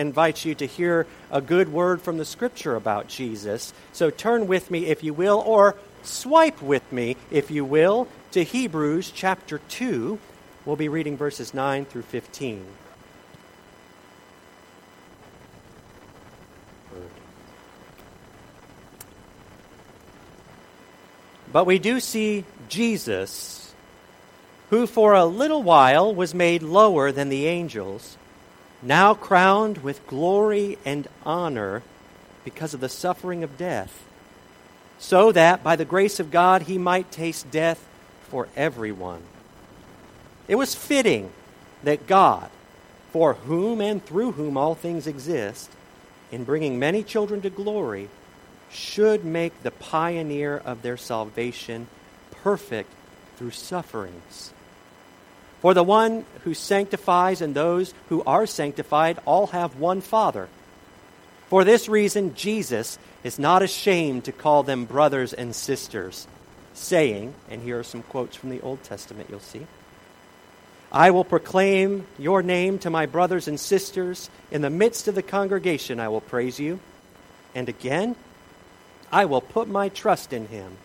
invite you to hear a good word from the scripture about Jesus. So turn with me, if you will, or swipe with me, if you will, to Hebrews chapter 2. We'll be reading verses 9 through 15. But we do see Jesus, who for a little while was made lower than the angels, now crowned with glory and honor because of the suffering of death, so that by the grace of God he might taste death for everyone. It was fitting that God, for whom and through whom all things exist, in bringing many children to glory, should make the pioneer of their salvation perfect through sufferings. For the one who sanctifies and those who are sanctified all have one Father. For this reason, Jesus is not ashamed to call them brothers and sisters, saying, and here are some quotes from the Old Testament you'll see I will proclaim your name to my brothers and sisters. In the midst of the congregation, I will praise you. And again, I will put my trust in him.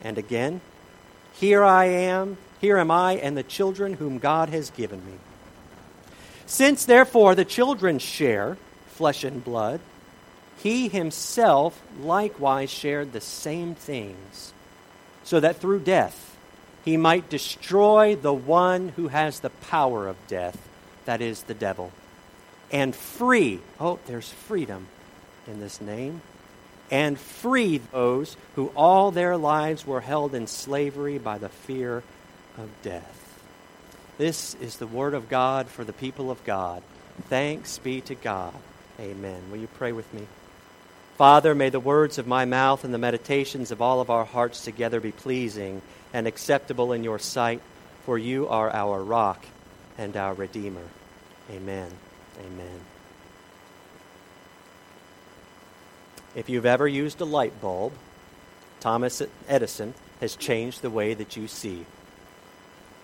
And again, here I am, here am I, and the children whom God has given me. Since therefore the children share flesh and blood, he himself likewise shared the same things, so that through death he might destroy the one who has the power of death, that is, the devil, and free, oh, there's freedom in this name and free those who all their lives were held in slavery by the fear of death. This is the word of God for the people of God. Thanks be to God. Amen. Will you pray with me? Father, may the words of my mouth and the meditations of all of our hearts together be pleasing and acceptable in your sight, for you are our rock and our Redeemer. Amen. Amen. If you've ever used a light bulb, Thomas Edison has changed the way that you see.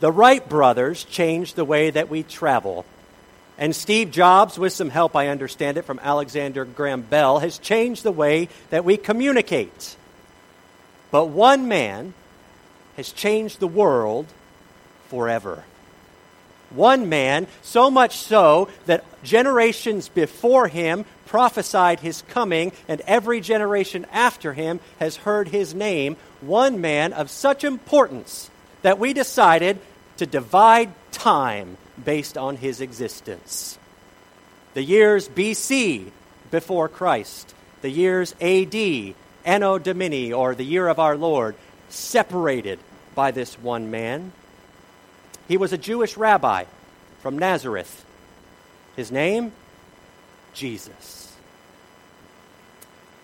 The Wright brothers changed the way that we travel. And Steve Jobs, with some help, I understand it, from Alexander Graham Bell, has changed the way that we communicate. But one man has changed the world forever. One man, so much so that generations before him prophesied his coming, and every generation after him has heard his name. One man of such importance that we decided to divide time based on his existence. The years BC, before Christ, the years AD, Anno Domini, or the year of our Lord, separated by this one man. He was a Jewish rabbi from Nazareth. His name? Jesus.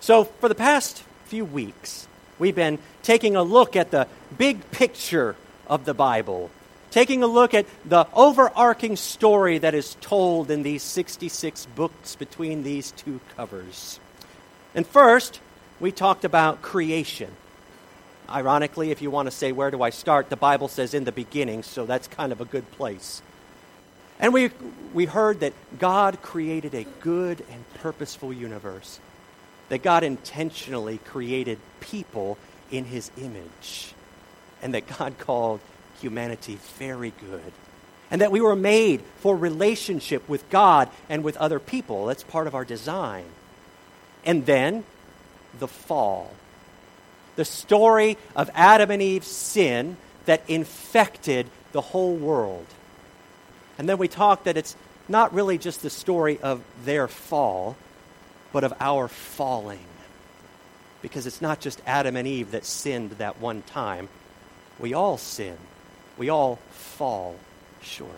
So, for the past few weeks, we've been taking a look at the big picture of the Bible, taking a look at the overarching story that is told in these 66 books between these two covers. And first, we talked about creation. Ironically, if you want to say, where do I start? The Bible says in the beginning, so that's kind of a good place. And we, we heard that God created a good and purposeful universe, that God intentionally created people in his image, and that God called humanity very good, and that we were made for relationship with God and with other people. That's part of our design. And then the fall the story of Adam and Eve's sin that infected the whole world. And then we talked that it's not really just the story of their fall, but of our falling. Because it's not just Adam and Eve that sinned that one time. We all sin. We all fall short.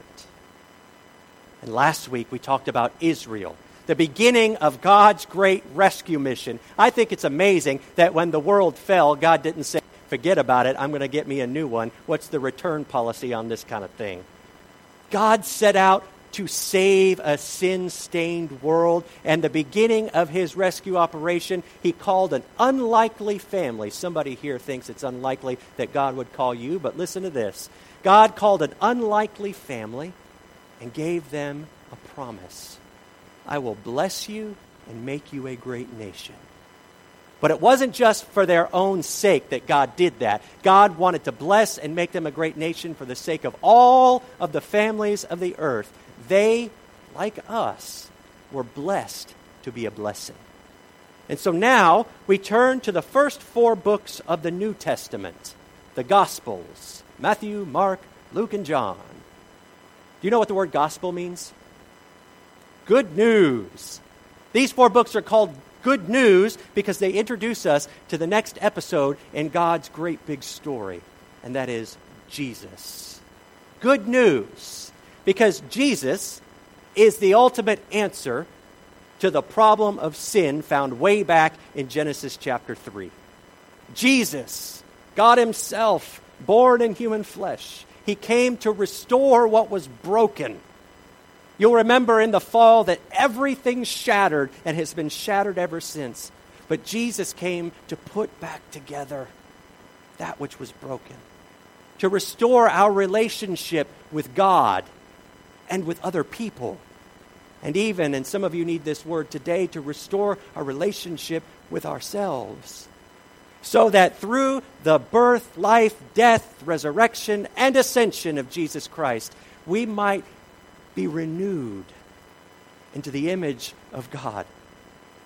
And last week we talked about Israel the beginning of God's great rescue mission. I think it's amazing that when the world fell, God didn't say, forget about it, I'm going to get me a new one. What's the return policy on this kind of thing? God set out to save a sin stained world, and the beginning of his rescue operation, he called an unlikely family. Somebody here thinks it's unlikely that God would call you, but listen to this God called an unlikely family and gave them a promise I will bless you and make you a great nation. But it wasn't just for their own sake that God did that. God wanted to bless and make them a great nation for the sake of all of the families of the earth. They, like us, were blessed to be a blessing. And so now we turn to the first four books of the New Testament the Gospels Matthew, Mark, Luke, and John. Do you know what the word gospel means? Good news. These four books are called good news because they introduce us to the next episode in God's great big story, and that is Jesus. Good news because Jesus is the ultimate answer to the problem of sin found way back in Genesis chapter 3. Jesus, God Himself, born in human flesh, He came to restore what was broken You'll remember in the fall that everything shattered and has been shattered ever since. But Jesus came to put back together that which was broken, to restore our relationship with God and with other people. And even, and some of you need this word today, to restore our relationship with ourselves. So that through the birth, life, death, resurrection, and ascension of Jesus Christ, we might be renewed into the image of God.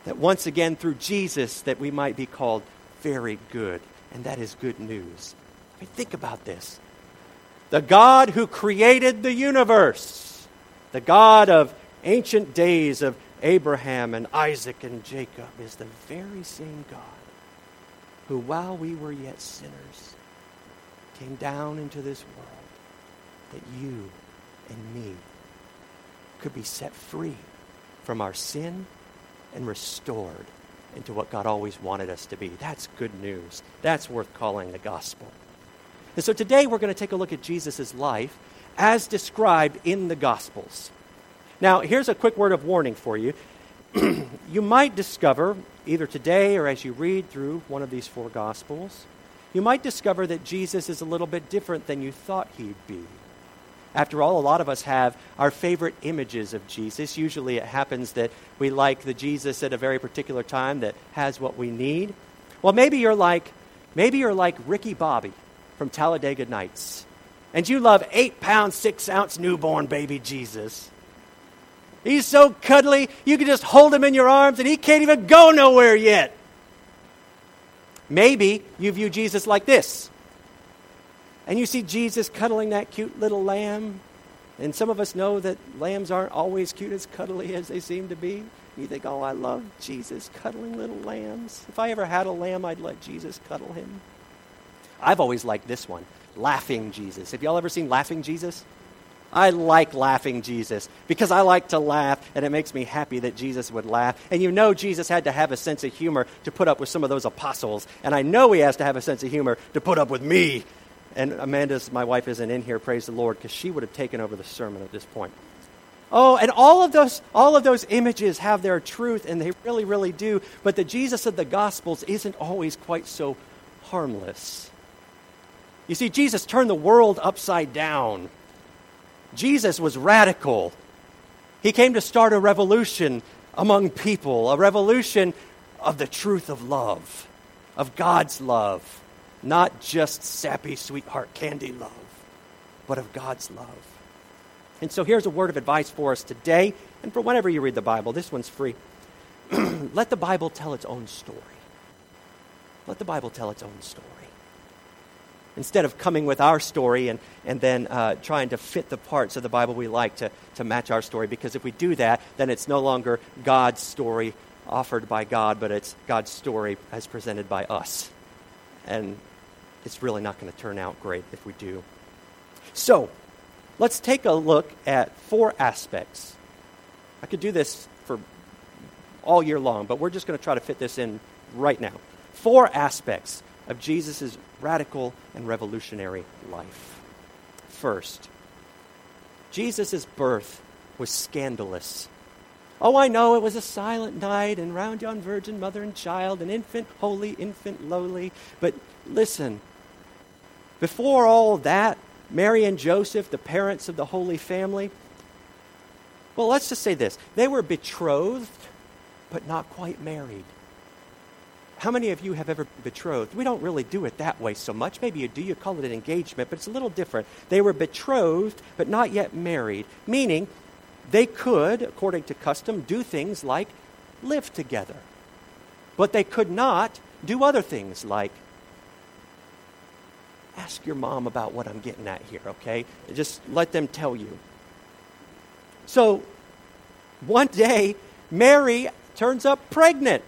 That once again, through Jesus, that we might be called very good. And that is good news. I mean, think about this. The God who created the universe, the God of ancient days of Abraham and Isaac and Jacob, is the very same God who, while we were yet sinners, came down into this world that you and me could be set free from our sin and restored into what God always wanted us to be. That's good news. That's worth calling the gospel. And so today we're going to take a look at Jesus' life as described in the Gospels. Now, here's a quick word of warning for you. you might discover, either today or as you read through one of these four Gospels, you might discover that Jesus is a little bit different than you thought he'd be. After all, a lot of us have our favorite images of Jesus. Usually it happens that we like the Jesus at a very particular time that has what we need. Well, maybe you're like maybe you're like Ricky Bobby from Talladega Nights. And you love eight pound, six ounce newborn baby Jesus. He's so cuddly, you can just hold him in your arms and he can't even go nowhere yet. Maybe you view Jesus like this and you see Jesus cuddling that cute little lamb. And some of us know that lambs aren't always cute as cuddly as they seem to be. You think, oh, I love Jesus cuddling little lambs. If I ever had a lamb, I'd let Jesus cuddle him. I've always liked this one, Laughing Jesus. Have y'all ever seen Laughing Jesus? I like laughing Jesus because I like to laugh, and it makes me happy that Jesus would laugh. And you know, Jesus had to have a sense of humor to put up with some of those apostles. And I know he has to have a sense of humor to put up with me and Amanda's, my wife, isn't in here, praise the Lord, because she would have taken over the sermon at this point. Oh, and all of those all of those images have their truth and they really really do, but the Jesus of the gospels isn't always quite so harmless. You see Jesus turned the world upside down. Jesus was radical. He came to start a revolution among people, a revolution of the truth of love, of God's love not just sappy sweetheart candy love, but of God's love. And so here's a word of advice for us today, and for whenever you read the Bible. This one's free. Let the Bible tell its own story. Let the Bible tell its own story. Instead of coming with our story and, and then uh, trying to fit the parts of the Bible we like to, to match our story, because if we do that, then it's no longer God's story offered by God, but it's God's story as presented by us. And it's really not going to turn out great if we do. So, let's take a look at four aspects. I could do this for all year long, but we're just going to try to fit this in right now. Four aspects of Jesus' radical and revolutionary life. First, Jesus' birth was scandalous. Oh, I know it was a silent night, and round yon virgin mother and child, an infant holy, infant lowly. But listen, before all that, Mary and Joseph, the parents of the Holy Family, Well, let's just say this they were betrothed, but not quite married. How many of you have ever betrothed? We don't really do it that way so much. Maybe you do, you call it an engagement, but it's a little different. They were betrothed, but not yet married, meaning they could, according to custom, do things like live together. But they could not do other things like ask your mom about what I'm getting at here, okay? Just let them tell you. So one day, Mary turns up pregnant.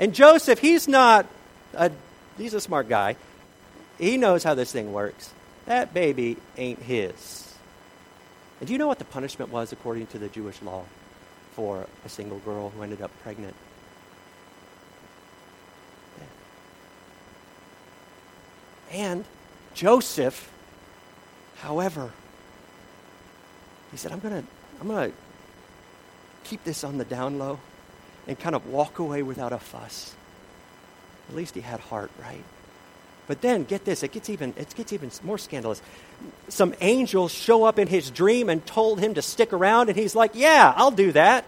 And Joseph, he's not a, he's a smart guy. He knows how this thing works. That baby ain't his. And do you know what the punishment was according to the Jewish law for a single girl who ended up pregnant? And Joseph, however, he said, I'm going to I'm going to keep this on the down low and kind of walk away without a fuss. At least he had heart, right? But then get this, it gets even it gets even more scandalous. Some angels show up in his dream and told him to stick around and he's like, "Yeah, I'll do that."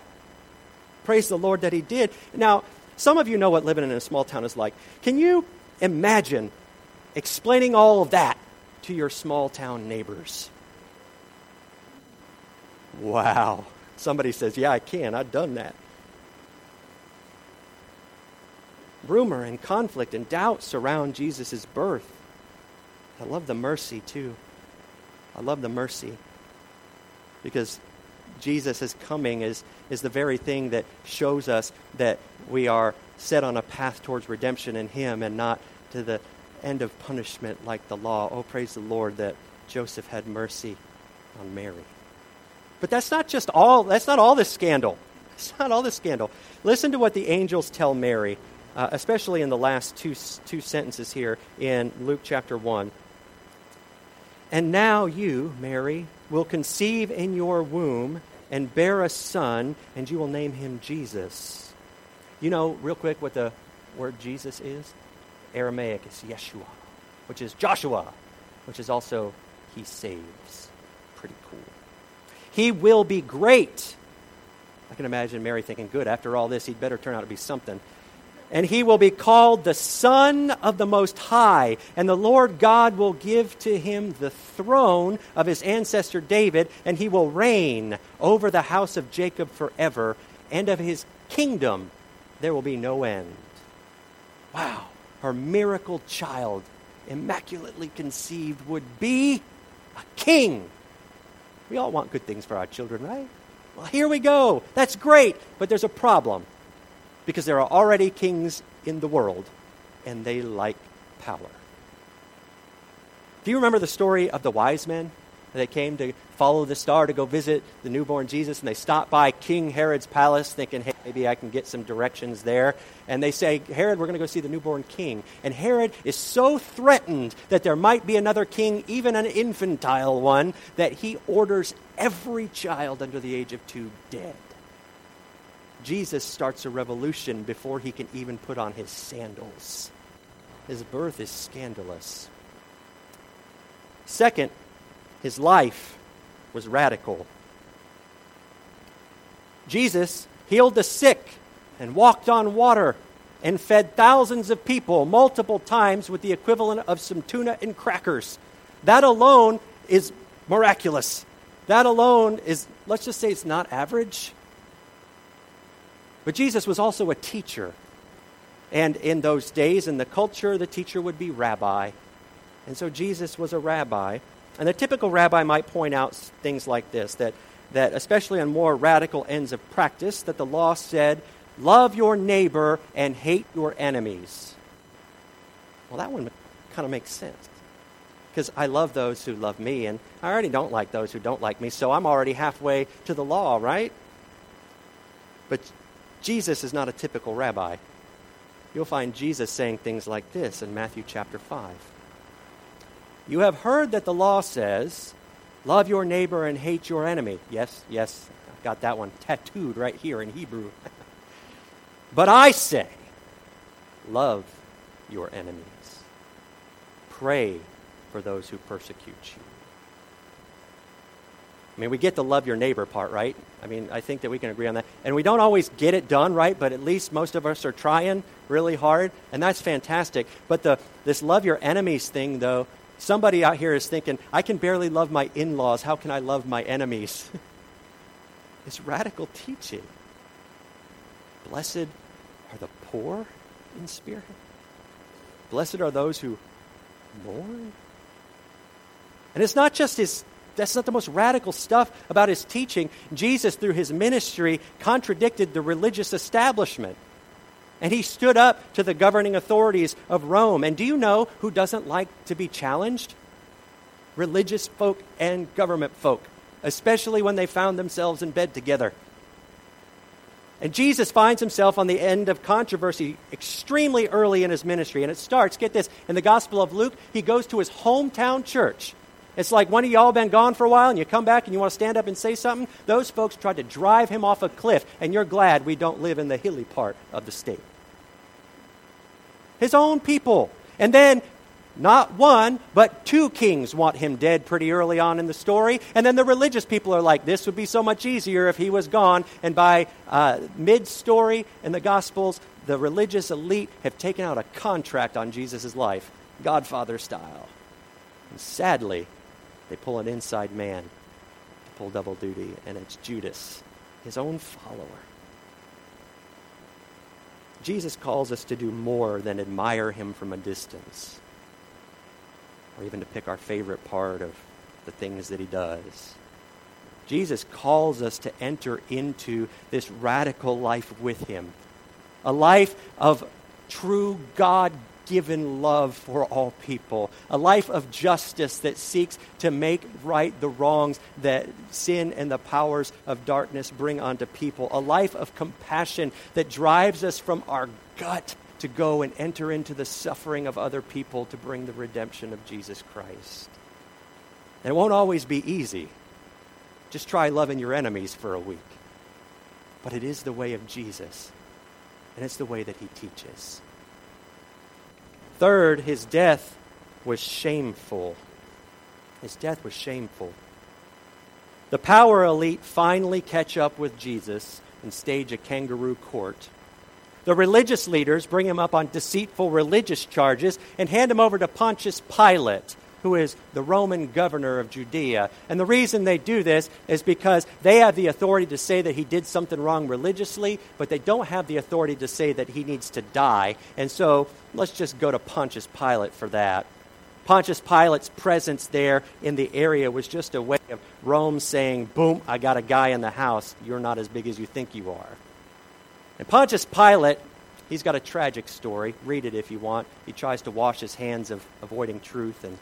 Praise the Lord that he did. Now, some of you know what living in a small town is like. Can you imagine explaining all of that to your small town neighbors? Wow. Somebody says, Yeah, I can. I've done that. Rumor and conflict and doubt surround Jesus' birth. I love the mercy, too. I love the mercy because Jesus' coming is, is the very thing that shows us that we are set on a path towards redemption in Him and not to the end of punishment like the law. Oh, praise the Lord that Joseph had mercy on Mary. But that's not just all, that's not all this scandal. It's not all this scandal. Listen to what the angels tell Mary, uh, especially in the last two, two sentences here in Luke chapter 1. And now you, Mary, will conceive in your womb and bear a son, and you will name him Jesus. You know, real quick, what the word Jesus is? Aramaic is Yeshua, which is Joshua, which is also he saves. Pretty cool. He will be great. I can imagine Mary thinking, good, after all this, he'd better turn out to be something. And he will be called the Son of the Most High. And the Lord God will give to him the throne of his ancestor David, and he will reign over the house of Jacob forever, and of his kingdom there will be no end. Wow, her miracle child, immaculately conceived, would be a king we all want good things for our children, right? Well, here we go. That's great. But there's a problem because there are already kings in the world and they like power. Do you remember the story of the wise men? They came to follow the star to go visit the newborn Jesus, and they stopped by King Herod's palace thinking, hey, maybe I can get some directions there. And they say, Herod, we're going to go see the newborn king. And Herod is so threatened that there might be another king, even an infantile one, that he orders every child under the age of two dead. Jesus starts a revolution before he can even put on his sandals. His birth is scandalous. Second, his life was radical. Jesus healed the sick and walked on water and fed thousands of people multiple times with the equivalent of some tuna and crackers. That alone is miraculous. That alone is, let's just say it's not average. But Jesus was also a teacher. And in those days, in the culture, the teacher would be rabbi. And so Jesus was a rabbi. And the typical rabbi might point out things like this that, that especially on more radical ends of practice, that the law said, love your neighbor and hate your enemies. Well, that one kind of makes sense. Because I love those who love me, and I already don't like those who don't like me, so I'm already halfway to the law, right? But Jesus is not a typical rabbi. You'll find Jesus saying things like this in Matthew chapter 5. You have heard that the law says, Love your neighbor and hate your enemy. Yes, yes, I've got that one tattooed right here in Hebrew. but I say, Love your enemies. Pray for those who persecute you. I mean, we get the love your neighbor part, right? I mean, I think that we can agree on that. And we don't always get it done right, but at least most of us are trying really hard, and that's fantastic. But the, this love your enemies thing, though, somebody out here is thinking, I can barely love my in laws. How can I love my enemies? it's radical teaching. Blessed are the poor in spirit. Blessed are those who mourn. And it's not just his that's not the most radical stuff about his teaching. Jesus, through his ministry, contradicted the religious establishment. And he stood up to the governing authorities of Rome. And do you know who doesn't like to be challenged? Religious folk and government folk, especially when they found themselves in bed together. And Jesus finds himself on the end of controversy extremely early in his ministry. And it starts, get this, in the Gospel of Luke, he goes to his hometown church it's like one of y'all been gone for a while and you come back and you want to stand up and say something. Those folks tried to drive him off a cliff, and you're glad we don't live in the hilly part of the state. His own people. And then not one, but two kings want him dead pretty early on in the story. And then the religious people are like, this would be so much easier if he was gone. And by uh, mid story in the Gospels, the religious elite have taken out a contract on Jesus' life, Godfather style. And sadly, they pull an inside man to pull double duty, and it's Judas, his own follower. Jesus calls us to do more than admire him from a distance, or even to pick our favorite part of the things that he does. Jesus calls us to enter into this radical life with him, a life of true God given love for all people, a life of justice that seeks to make right the wrongs that sin and the powers of darkness bring onto people, a life of compassion that drives us from our gut to go and enter into the suffering of other people to bring the redemption of Jesus Christ. And it won't always be easy. Just try loving your enemies for a week. But it is the way of Jesus, and it's the way that he teaches. Third, his death was shameful. His death was shameful. The power elite finally catch up with Jesus and stage a kangaroo court. The religious leaders bring him up on deceitful religious charges and hand him over to Pontius Pilate, who is the Roman governor of Judea. And the reason they do this is because they have the authority to say that he did something wrong religiously, but they don't have the authority to say that he needs to die. And so let's just go to Pontius Pilate for that. Pontius Pilate's presence there in the area was just a way of Rome saying, Boom, I got a guy in the house. You're not as big as you think you are. And Pontius Pilate, he's got a tragic story. Read it if you want. He tries to wash his hands of avoiding truth and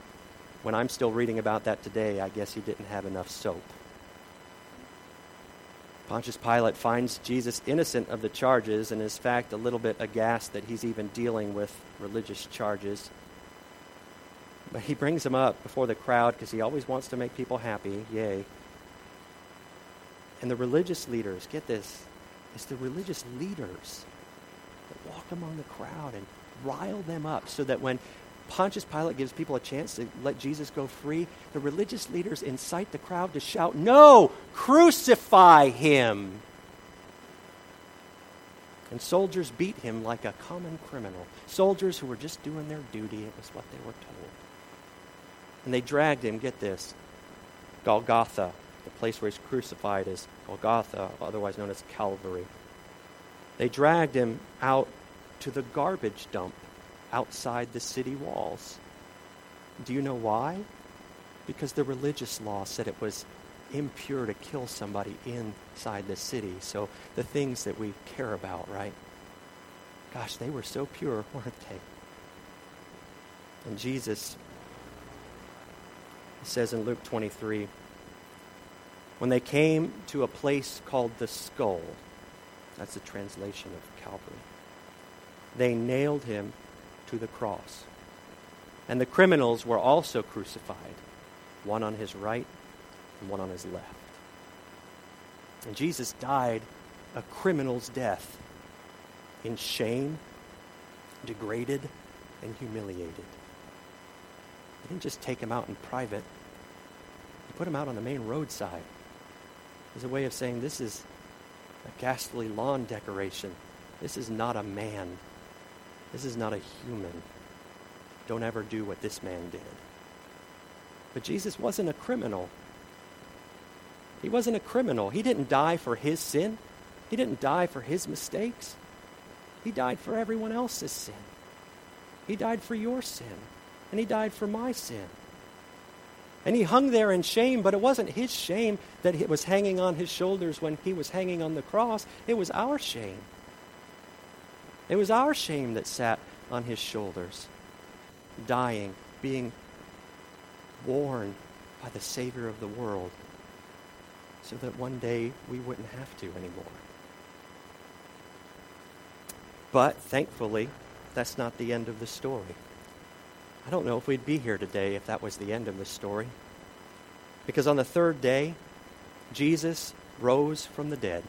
when I'm still reading about that today, I guess he didn't have enough soap. Pontius Pilate finds Jesus innocent of the charges and is, in fact, a little bit aghast that he's even dealing with religious charges. But he brings him up before the crowd because he always wants to make people happy. Yay. And the religious leaders, get this, it's the religious leaders that walk among the crowd and rile them up so that when Pontius Pilate gives people a chance to let Jesus go free, the religious leaders incite the crowd to shout, No, crucify him! And soldiers beat him like a common criminal. Soldiers who were just doing their duty. It was what they were told. And they dragged him, get this, Golgotha, the place where he's crucified is Golgotha, otherwise known as Calvary. They dragged him out to the garbage dump outside the city walls. Do you know why? Because the religious law said it was impure to kill somebody inside the city. So the things that we care about, right? Gosh, they were so pure, weren't they? And Jesus says in Luke 23 when they came to a place called the skull, that's the translation of Calvary, they nailed him to the cross. And the criminals were also crucified, one on his right and one on his left. And Jesus died a criminal's death in shame, degraded, and humiliated. He didn't just take him out in private, he put him out on the main roadside is a way of saying this is a ghastly lawn decoration. This is not a man. This is not a human. Don't ever do what this man did. But Jesus wasn't a criminal. He wasn't a criminal. He didn't die for his sin. He didn't die for his mistakes. He died for everyone else's sin. He died for your sin. And he died for my sin. And he hung there in shame, but it wasn't his shame that it was hanging on his shoulders when he was hanging on the cross. It was our shame. It was our shame that sat on his shoulders, dying, being worn by the Savior of the world, so that one day we wouldn't have to anymore. But thankfully, that's not the end of the story. I don't know if we'd be here today if that was the end of the story. Because on the third day, Jesus rose from the dead.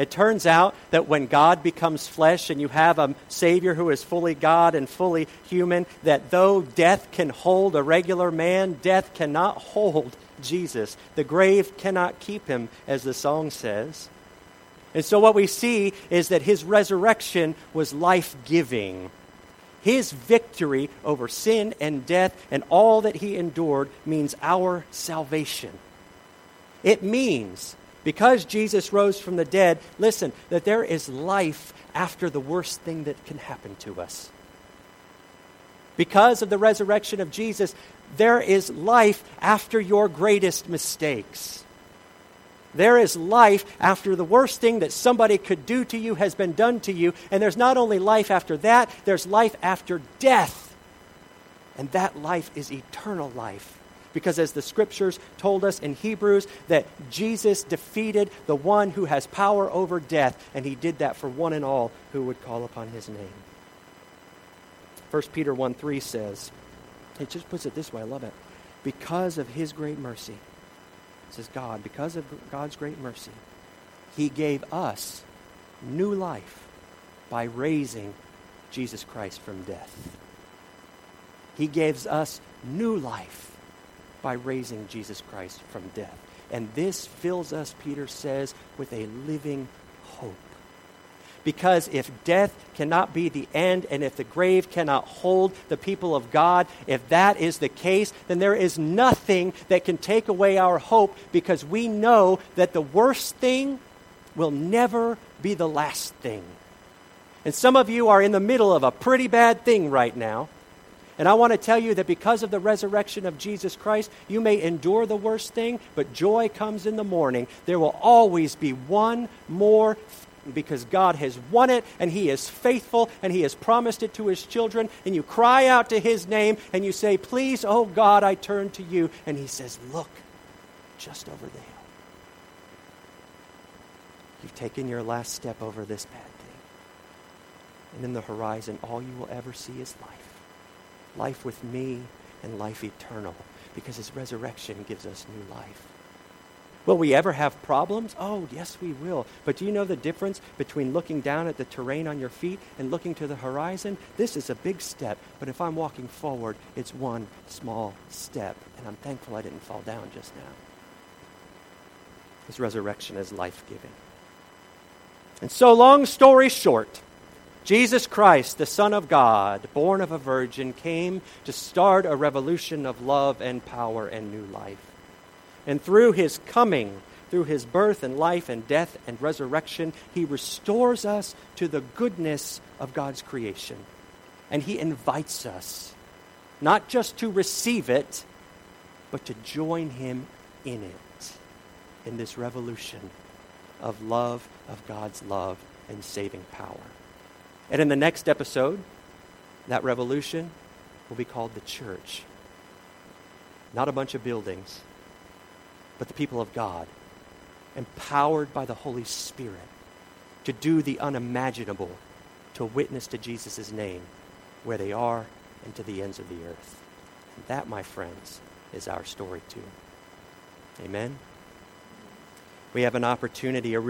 It turns out that when God becomes flesh and you have a Savior who is fully God and fully human, that though death can hold a regular man, death cannot hold Jesus. The grave cannot keep him, as the song says. And so what we see is that his resurrection was life giving. His victory over sin and death and all that he endured means our salvation. It means, because Jesus rose from the dead, listen, that there is life after the worst thing that can happen to us. Because of the resurrection of Jesus, there is life after your greatest mistakes. There is life after the worst thing that somebody could do to you has been done to you. And there's not only life after that, there's life after death. And that life is eternal life. Because as the scriptures told us in Hebrews, that Jesus defeated the one who has power over death, and he did that for one and all who would call upon his name. 1 Peter 1 3 says, it just puts it this way, I love it. Because of his great mercy, says God, because of God's great mercy, He gave us new life by raising Jesus Christ from death. He gives us new life by raising Jesus Christ from death. And this fills us, Peter says, with a living hope. Because if death cannot be the end, and if the grave cannot hold the people of God, if that is the case, then there is nothing that can take away our hope because we know that the worst thing will never be the last thing. And some of you are in the middle of a pretty bad thing right now. And I want to tell you that because of the resurrection of Jesus Christ, you may endure the worst thing, but joy comes in the morning. There will always be one more because God has won it and He is faithful and He has promised it to His children. And you cry out to His name and you say, Please, oh God, I turn to you. And He says, Look, just over the hill. You've taken your last step over this bad thing. And in the horizon, all you will ever see is life life with me and life eternal because His resurrection gives us new life. Will we ever have problems? Oh, yes, we will. But do you know the difference between looking down at the terrain on your feet and looking to the horizon? This is a big step, but if I'm walking forward, it's one small step. And I'm thankful I didn't fall down just now. His resurrection is life giving. And so, long story short, Jesus Christ, the Son of God, born of a virgin, came to start a revolution of love and power and new life. And through his coming, through his birth and life and death and resurrection, he restores us to the goodness of God's creation. And he invites us not just to receive it, but to join him in it, in this revolution of love, of God's love and saving power. And in the next episode, that revolution will be called the church. Not a bunch of buildings but the people of God, empowered by the Holy Spirit to do the unimaginable, to witness to Jesus' name where they are and to the ends of the earth. And that, my friends, is our story too. Amen? We have an opportunity, a real